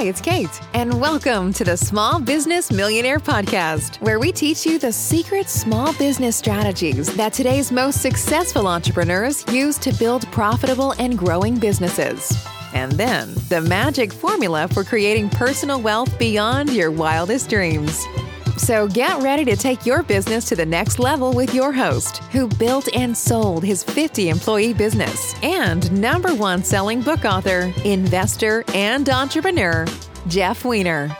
Hi, it's Kate, and welcome to the Small Business Millionaire Podcast, where we teach you the secret small business strategies that today's most successful entrepreneurs use to build profitable and growing businesses. And then the magic formula for creating personal wealth beyond your wildest dreams. So get ready to take your business to the next level with your host, who built and sold his 50 employee business, and number one selling book author, investor, and entrepreneur, Jeff Weiner.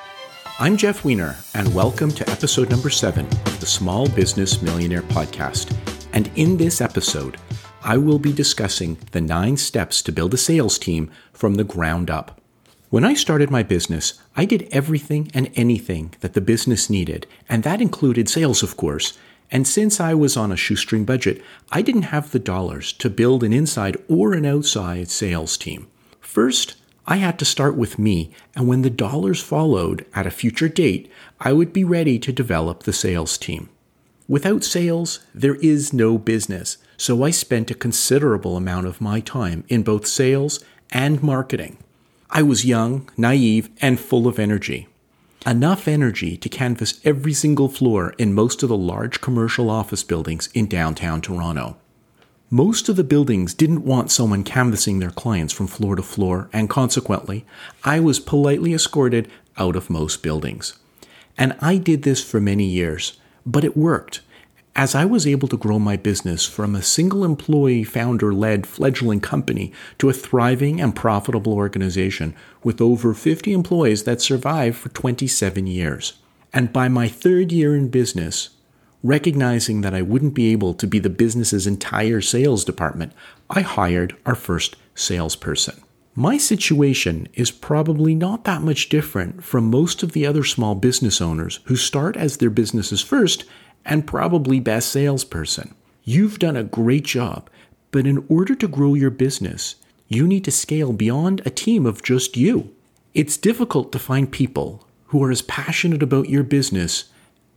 I'm Jeff Weiner, and welcome to episode number seven of the Small Business Millionaire Podcast. And in this episode, I will be discussing the nine steps to build a sales team from the ground up. When I started my business, I did everything and anything that the business needed, and that included sales, of course. And since I was on a shoestring budget, I didn't have the dollars to build an inside or an outside sales team. First, I had to start with me, and when the dollars followed at a future date, I would be ready to develop the sales team. Without sales, there is no business, so I spent a considerable amount of my time in both sales and marketing. I was young, naive, and full of energy. Enough energy to canvass every single floor in most of the large commercial office buildings in downtown Toronto. Most of the buildings didn't want someone canvassing their clients from floor to floor, and consequently, I was politely escorted out of most buildings. And I did this for many years, but it worked as I was able to grow my business from a single employee founder led fledgling company to a thriving and profitable organization with over 50 employees that survived for 27 years. And by my third year in business, recognizing that I wouldn't be able to be the business's entire sales department, I hired our first salesperson. My situation is probably not that much different from most of the other small business owners who start as their businesses first and probably best salesperson. You've done a great job, but in order to grow your business, you need to scale beyond a team of just you. It's difficult to find people who are as passionate about your business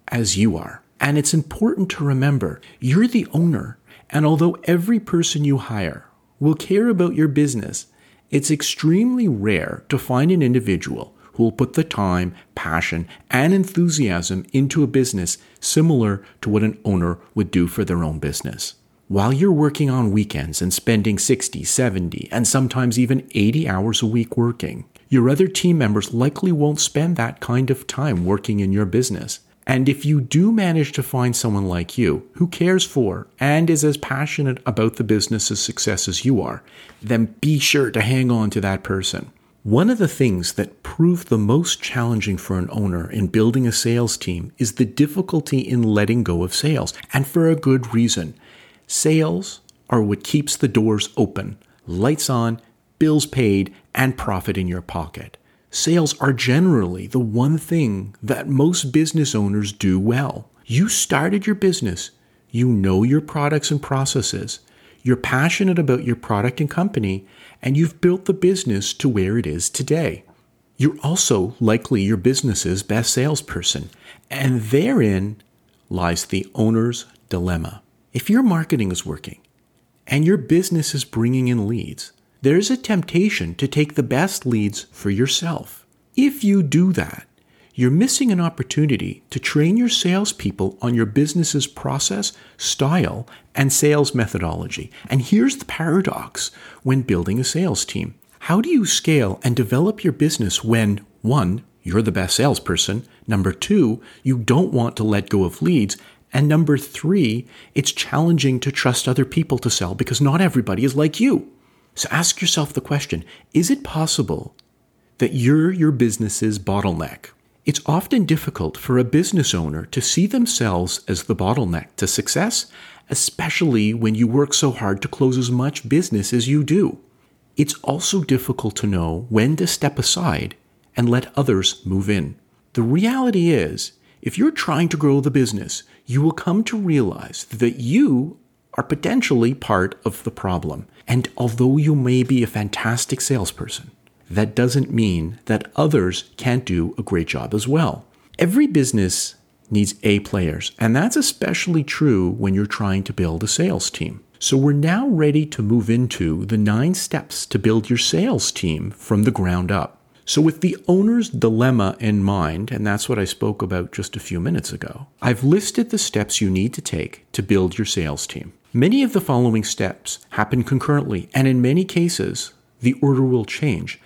as you are. And it's important to remember you're the owner. And although every person you hire will care about your business, it's extremely rare to find an individual who will put the time, passion, and enthusiasm into a business similar to what an owner would do for their own business. While you're working on weekends and spending 60, 70, and sometimes even 80 hours a week working, your other team members likely won't spend that kind of time working in your business. And if you do manage to find someone like you who cares for and is as passionate about the business's success as you are, then be sure to hang on to that person. One of the things that proved the most challenging for an owner in building a sales team is the difficulty in letting go of sales, and for a good reason. Sales are what keeps the doors open, lights on, bills paid, and profit in your pocket. Sales are generally the one thing that most business owners do well. You started your business, you know your products and processes, you're passionate about your product and company, and you've built the business to where it is today. You're also likely your business's best salesperson, and therein lies the owner's dilemma. If your marketing is working and your business is bringing in leads, there's a temptation to take the best leads for yourself. If you do that, you're missing an opportunity to train your salespeople on your business's process, style, and sales methodology. And here's the paradox when building a sales team. How do you scale and develop your business when, one, you're the best salesperson, number two, you don't want to let go of leads, and number three, it's challenging to trust other people to sell because not everybody is like you. So ask yourself the question is it possible that you're your business's bottleneck? It's often difficult for a business owner to see themselves as the bottleneck to success, especially when you work so hard to close as much business as you do. It's also difficult to know when to step aside and let others move in. The reality is, if you're trying to grow the business, you will come to realize that you are potentially part of the problem. And although you may be a fantastic salesperson, that doesn't mean that others can't do a great job as well. Every business needs A players, and that's especially true when you're trying to build a sales team. So we're now ready to move into the nine steps to build your sales team from the ground up. So, with the owner's dilemma in mind, and that's what I spoke about just a few minutes ago, I've listed the steps you need to take to build your sales team. Many of the following steps happen concurrently, and in many cases, the order will change.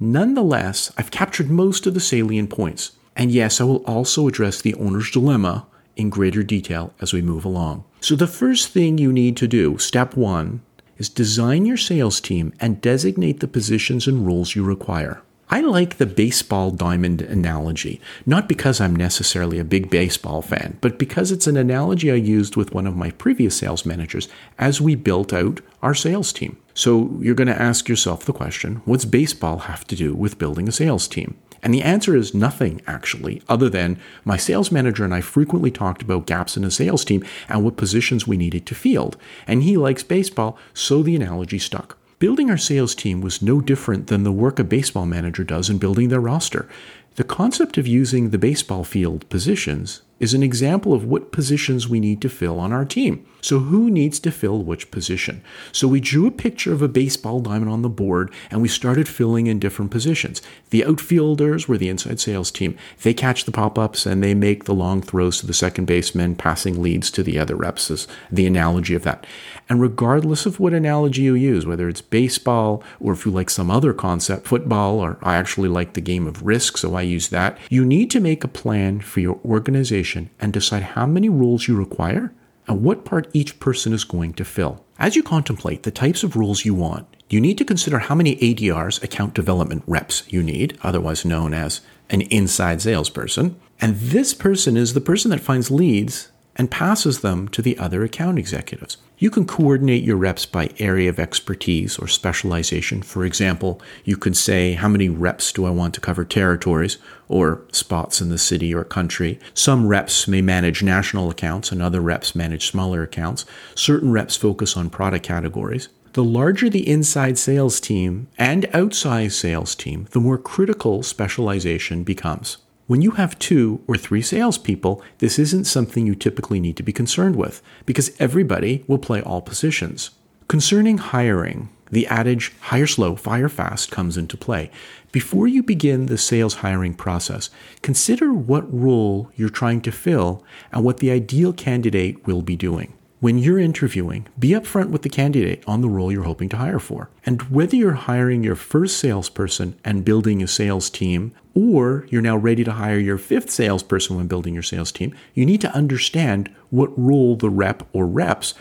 Nonetheless, I've captured most of the salient points. And yes, I will also address the owner's dilemma in greater detail as we move along. So, the first thing you need to do, step one, is design your sales team and designate the positions and roles you require. I like the baseball diamond analogy, not because I'm necessarily a big baseball fan, but because it's an analogy I used with one of my previous sales managers as we built out our sales team. So you're going to ask yourself the question what's baseball have to do with building a sales team? And the answer is nothing, actually, other than my sales manager and I frequently talked about gaps in a sales team and what positions we needed to field. And he likes baseball, so the analogy stuck. Building our sales team was no different than the work a baseball manager does in building their roster. The concept of using the baseball field positions is an example of what positions we need to fill on our team. So, who needs to fill which position? So, we drew a picture of a baseball diamond on the board and we started filling in different positions. The outfielders were the inside sales team. They catch the pop ups and they make the long throws to the second baseman, passing leads to the other reps, is the analogy of that. And regardless of what analogy you use, whether it's baseball or if you like some other concept, football, or I actually like the game of risk, so I use that, you need to make a plan for your organization and decide how many roles you require and what part each person is going to fill. As you contemplate the types of roles you want, you need to consider how many ADRs, account development reps, you need, otherwise known as an inside salesperson. And this person is the person that finds leads and passes them to the other account executives. You can coordinate your reps by area of expertise or specialization. For example, you could say, How many reps do I want to cover territories or spots in the city or country? Some reps may manage national accounts and other reps manage smaller accounts. Certain reps focus on product categories. The larger the inside sales team and outside sales team, the more critical specialization becomes. When you have two or three salespeople, this isn't something you typically need to be concerned with because everybody will play all positions. Concerning hiring, the adage hire slow, fire fast comes into play. Before you begin the sales hiring process, consider what role you're trying to fill and what the ideal candidate will be doing. When you're interviewing, be upfront with the candidate on the role you're hoping to hire for. And whether you're hiring your first salesperson and building a sales team, or you're now ready to hire your fifth salesperson when building your sales team, you need to understand what role the rep or reps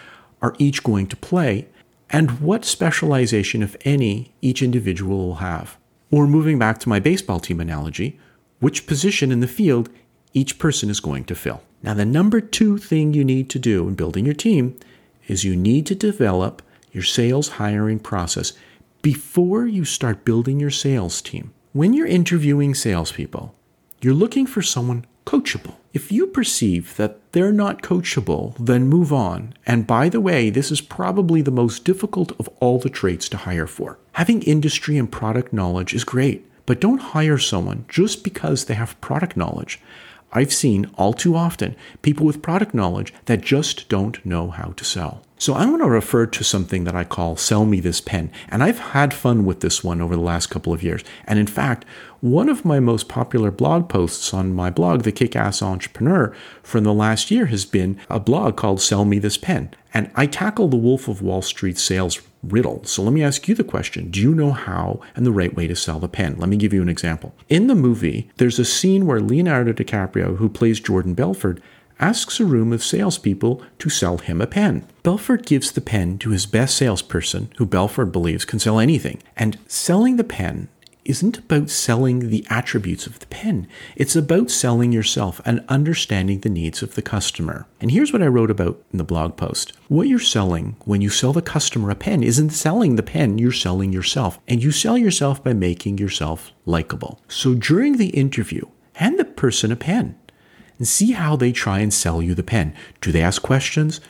are each going to play and what specialization, if any, each individual will have. Or moving back to my baseball team analogy, which position in the field each person is going to fill. Now, the number two thing you need to do in building your team is you need to develop your sales hiring process before you start building your sales team. When you're interviewing salespeople, you're looking for someone coachable. If you perceive that they're not coachable, then move on. And by the way, this is probably the most difficult of all the traits to hire for. Having industry and product knowledge is great, but don't hire someone just because they have product knowledge. I've seen all too often people with product knowledge that just don't know how to sell. So I want to refer to something that I call Sell Me This Pen. And I've had fun with this one over the last couple of years. And in fact, one of my most popular blog posts on my blog, The Kick Ass Entrepreneur, from the last year has been a blog called Sell Me This Pen. And I tackle the Wolf of Wall Street sales riddle. So let me ask you the question Do you know how and the right way to sell the pen? Let me give you an example. In the movie, there's a scene where Leonardo DiCaprio, who plays Jordan Belfort, asks a room of salespeople to sell him a pen. Belfort gives the pen to his best salesperson, who Belfort believes can sell anything. And selling the pen isn't about selling the attributes of the pen. It's about selling yourself and understanding the needs of the customer. And here's what I wrote about in the blog post. What you're selling when you sell the customer a pen isn't selling the pen, you're selling yourself. And you sell yourself by making yourself likable. So during the interview, hand the person a pen and see how they try and sell you the pen. Do they ask questions?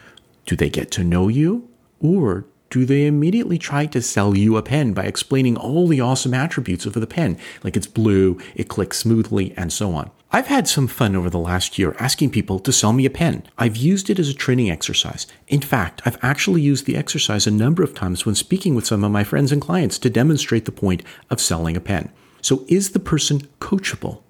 Do they get to know you? Or do they immediately try to sell you a pen by explaining all the awesome attributes of the pen, like it's blue, it clicks smoothly, and so on? I've had some fun over the last year asking people to sell me a pen. I've used it as a training exercise. In fact, I've actually used the exercise a number of times when speaking with some of my friends and clients to demonstrate the point of selling a pen. So, is the person coachable?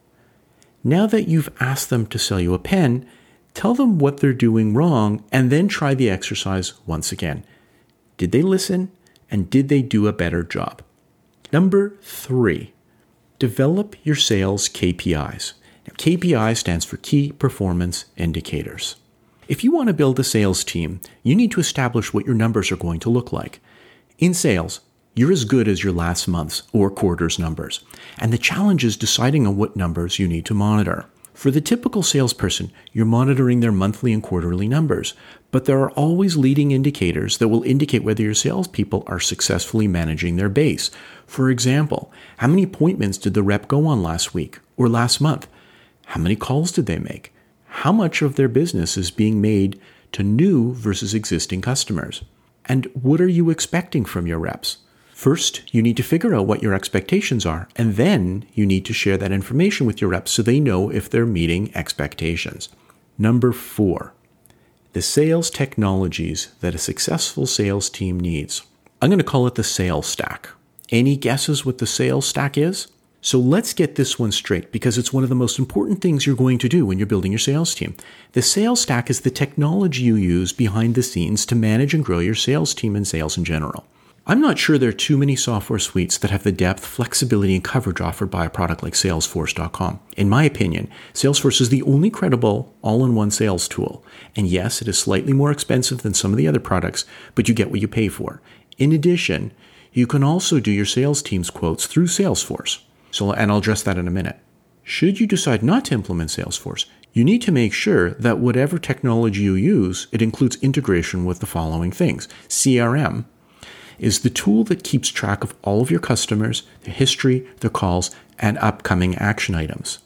Now that you've asked them to sell you a pen, tell them what they're doing wrong and then try the exercise once again. Did they listen? And did they do a better job? Number three, develop your sales KPIs. Now, KPI stands for Key Performance Indicators. If you want to build a sales team, you need to establish what your numbers are going to look like. In sales, you're as good as your last month's or quarter's numbers, and the challenge is deciding on what numbers you need to monitor. For the typical salesperson, you're monitoring their monthly and quarterly numbers, but there are always leading indicators that will indicate whether your salespeople are successfully managing their base. For example, how many appointments did the rep go on last week or last month? How many calls did they make? How much of their business is being made to new versus existing customers? And what are you expecting from your reps? First, you need to figure out what your expectations are, and then you need to share that information with your reps so they know if they're meeting expectations. Number four, the sales technologies that a successful sales team needs. I'm going to call it the sales stack. Any guesses what the sales stack is? So let's get this one straight because it's one of the most important things you're going to do when you're building your sales team. The sales stack is the technology you use behind the scenes to manage and grow your sales team and sales in general. I'm not sure there are too many software suites that have the depth, flexibility, and coverage offered by a product like Salesforce.com. In my opinion, Salesforce is the only credible all in one sales tool. And yes, it is slightly more expensive than some of the other products, but you get what you pay for. In addition, you can also do your sales team's quotes through Salesforce. So, and I'll address that in a minute. Should you decide not to implement Salesforce, you need to make sure that whatever technology you use, it includes integration with the following things CRM, is the tool that keeps track of all of your customers, their history, their calls, and upcoming action items.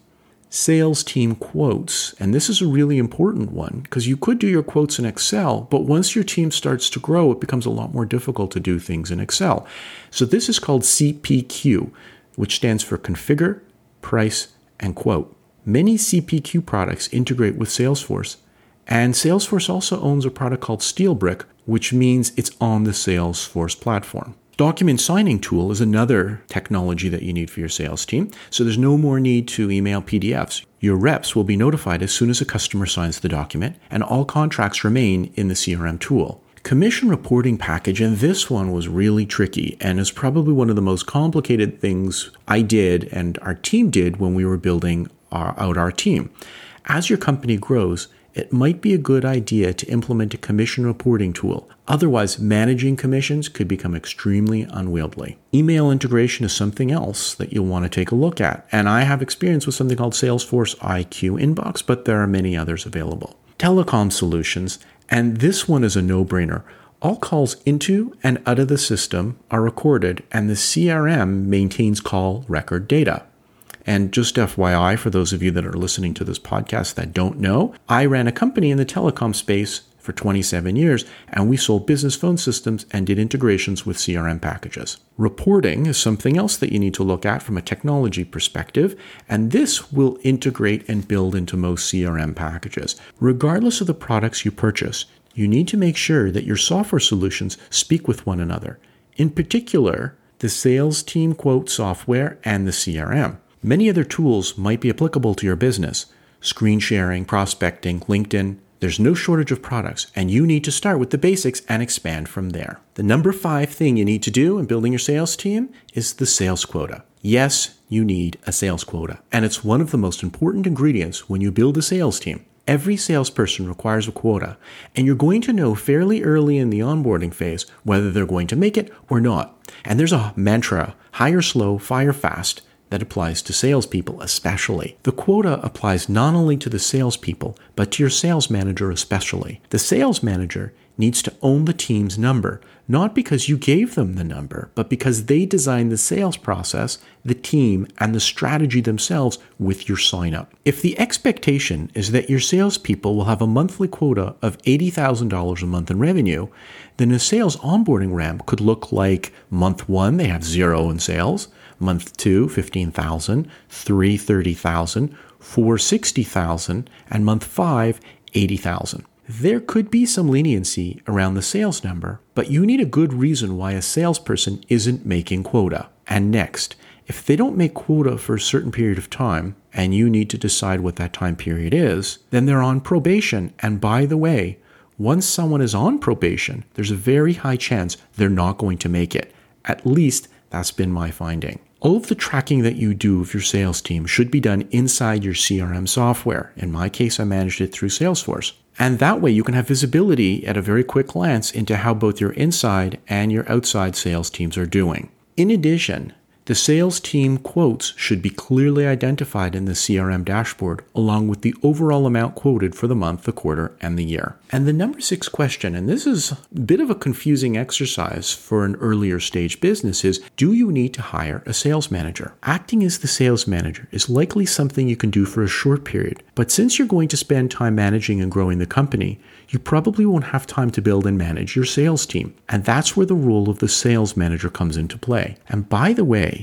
Sales team quotes, and this is a really important one because you could do your quotes in Excel, but once your team starts to grow, it becomes a lot more difficult to do things in Excel. So this is called CPQ, which stands for Configure, Price, and Quote. Many CPQ products integrate with Salesforce, and Salesforce also owns a product called SteelBrick, which means it's on the Salesforce platform. Document signing tool is another technology that you need for your sales team. So there's no more need to email PDFs. Your reps will be notified as soon as a customer signs the document, and all contracts remain in the CRM tool. Commission reporting package, and this one was really tricky and is probably one of the most complicated things I did and our team did when we were building our, out our team. As your company grows, it might be a good idea to implement a commission reporting tool. Otherwise, managing commissions could become extremely unwieldy. Email integration is something else that you'll want to take a look at. And I have experience with something called Salesforce IQ Inbox, but there are many others available. Telecom solutions, and this one is a no brainer. All calls into and out of the system are recorded, and the CRM maintains call record data. And just FYI, for those of you that are listening to this podcast that don't know, I ran a company in the telecom space for 27 years, and we sold business phone systems and did integrations with CRM packages. Reporting is something else that you need to look at from a technology perspective, and this will integrate and build into most CRM packages. Regardless of the products you purchase, you need to make sure that your software solutions speak with one another. In particular, the sales team quote software and the CRM. Many other tools might be applicable to your business screen sharing, prospecting, LinkedIn. There's no shortage of products, and you need to start with the basics and expand from there. The number five thing you need to do in building your sales team is the sales quota. Yes, you need a sales quota, and it's one of the most important ingredients when you build a sales team. Every salesperson requires a quota, and you're going to know fairly early in the onboarding phase whether they're going to make it or not. And there's a mantra hire slow, fire fast that applies to salespeople especially. The quota applies not only to the salespeople, but to your sales manager especially. The sales manager needs to own the team's number, not because you gave them the number, but because they designed the sales process, the team, and the strategy themselves with your sign up. If the expectation is that your salespeople will have a monthly quota of $80,000 a month in revenue, then a sales onboarding ramp could look like month one, they have zero in sales month two, 15,000, three, 30,000, four, 60,000, and month five, 80,000. There could be some leniency around the sales number, but you need a good reason why a salesperson isn't making quota. And next, If they don't make quota for a certain period of time and you need to decide what that time period is, then they're on probation. And by the way, once someone is on probation, there's a very high chance they're not going to make it. At least that's been my finding. All of the tracking that you do of your sales team should be done inside your CRM software. In my case, I managed it through Salesforce. And that way you can have visibility at a very quick glance into how both your inside and your outside sales teams are doing. In addition, the sales team quotes should be clearly identified in the CRM dashboard, along with the overall amount quoted for the month, the quarter, and the year. And the number six question, and this is a bit of a confusing exercise for an earlier stage business, is do you need to hire a sales manager? Acting as the sales manager is likely something you can do for a short period, but since you're going to spend time managing and growing the company, you probably won't have time to build and manage your sales team. And that's where the role of the sales manager comes into play. And by the way,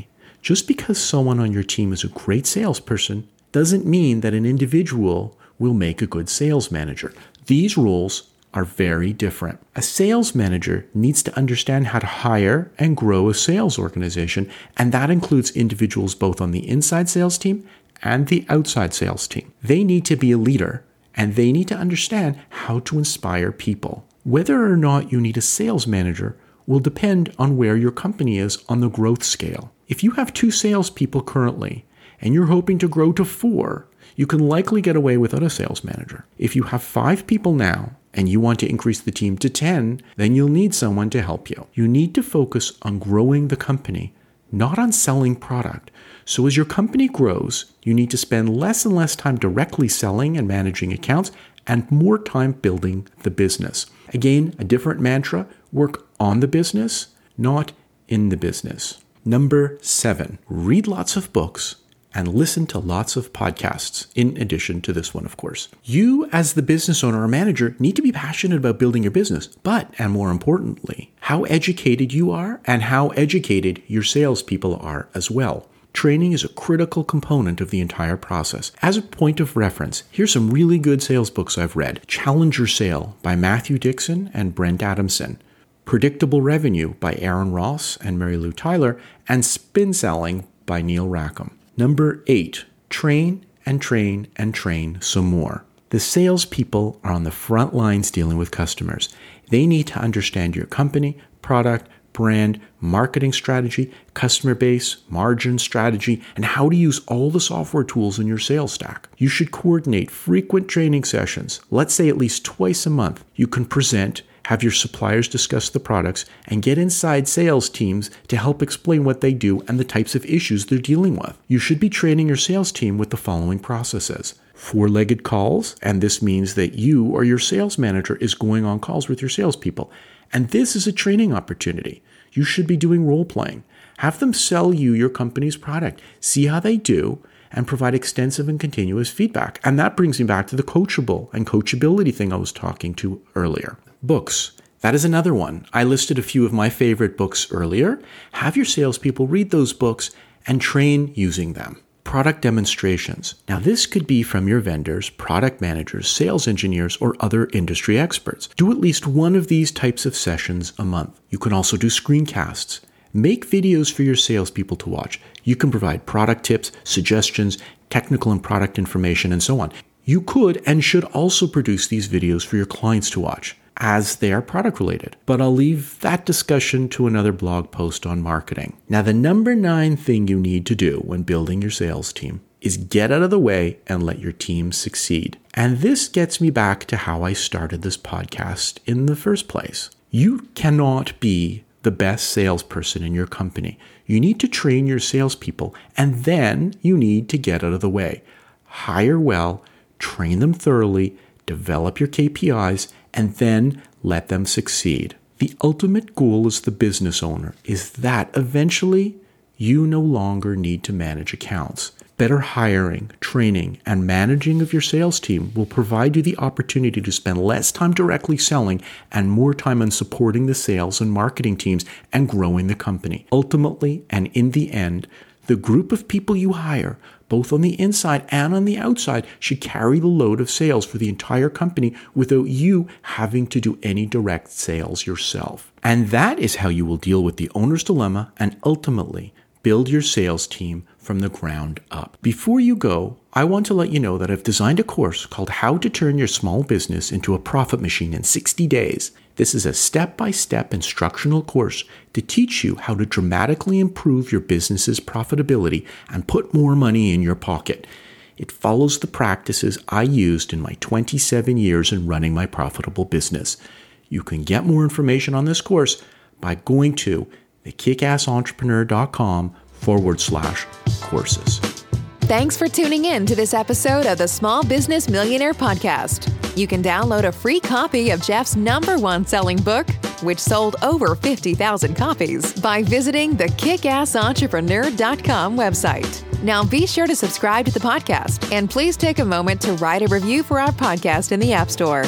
just because someone on your team is a great salesperson doesn't mean that an individual will make a good sales manager. These roles are very different. A sales manager needs to understand how to hire and grow a sales organization, and that includes individuals both on the inside sales team and the outside sales team. They need to be a leader and they need to understand how to inspire people. Whether or not you need a sales manager will depend on where your company is on the growth scale. If you have two salespeople currently and you're hoping to grow to four, you can likely get away without a sales manager. If you have five people now and you want to increase the team to 10, then you'll need someone to help you. You need to focus on growing the company, not on selling product. So, as your company grows, you need to spend less and less time directly selling and managing accounts and more time building the business. Again, a different mantra work on the business, not in the business. Number seven, read lots of books and listen to lots of podcasts, in addition to this one, of course. You, as the business owner or manager, need to be passionate about building your business, but, and more importantly, how educated you are and how educated your salespeople are as well. Training is a critical component of the entire process. As a point of reference, here's some really good sales books I've read Challenger Sale by Matthew Dixon and Brent Adamson, Predictable Revenue by Aaron Ross and Marylou Tyler, and Spin Selling by Neil Rackham. Number eight, train and train and train some more. The salespeople are on the front lines dealing with customers. They need to understand your company, product, brand, marketing strategy, customer base, margin strategy, and how to use all the software tools in your sales stack. You should coordinate frequent training sessions, let's say at least twice a month. You can present have your suppliers discuss the products, and get inside sales teams to help explain what they do and the types of issues they're dealing with. You should be training your sales team with the following processes four legged calls, and this means that you or your sales manager is going on calls with your salespeople. And this is a training opportunity. You should be doing role playing. Have them sell you your company's product. See how they do and provide extensive and continuous feedback. And that brings me back to the coachable and coachability thing I was talking to earlier. Books. That is another one. I listed a few of my favorite books earlier. Have your salespeople read those books and train using them product demonstrations. Now, this could be from your vendors, product managers, sales engineers, or other industry experts. Do at least one of these types of sessions a month. You can also do screencasts. Make videos for your salespeople to watch. You can provide product tips, suggestions, technical and product information, and so on. You could and should also produce these videos for your clients to watch as they are product related. But I'll leave that discussion to another blog post on marketing. Now, the number nine thing you need to do when building your sales team is get out of the way and let your team succeed. And this gets me back to how I started this podcast in the first place. You cannot be the best salesperson in your company. You need to train your salespeople, and then you need to get out of the way. Hire well, train them thoroughly, develop your KPIs, and then let them succeed. The ultimate goal as the business owner is that eventually you no longer need to manage accounts. Better hiring, training, and managing of your sales team will provide you the opportunity to spend less time directly selling and more time on supporting the sales and marketing teams and growing the company. Ultimately, and in the end, the group of people you hire, both on the inside and on the outside, should carry the load of sales for the entire company without you having to do any direct sales yourself. And that is how you will deal with the owner's dilemma and ultimately build your sales team from the ground up. Before you go, I want to let you know that I've designed a course called How to Turn Your Small Business into a Profit Machine in 60 Days. This is a step by step instructional course to teach you how to dramatically improve your business's profitability and put more money in your pocket. It follows the practices I used in my 27 years in running my profitable business. You can get more information on this course by going to thekickass.entrepreneur.com forward slash courses. Thanks for tuning in to this episode of the Small Business Millionaire Podcast. You can download a free copy of Jeff's number one selling book, which sold over 50,000 copies, by visiting the kickassentrepreneur.com website. Now be sure to subscribe to the podcast and please take a moment to write a review for our podcast in the App Store.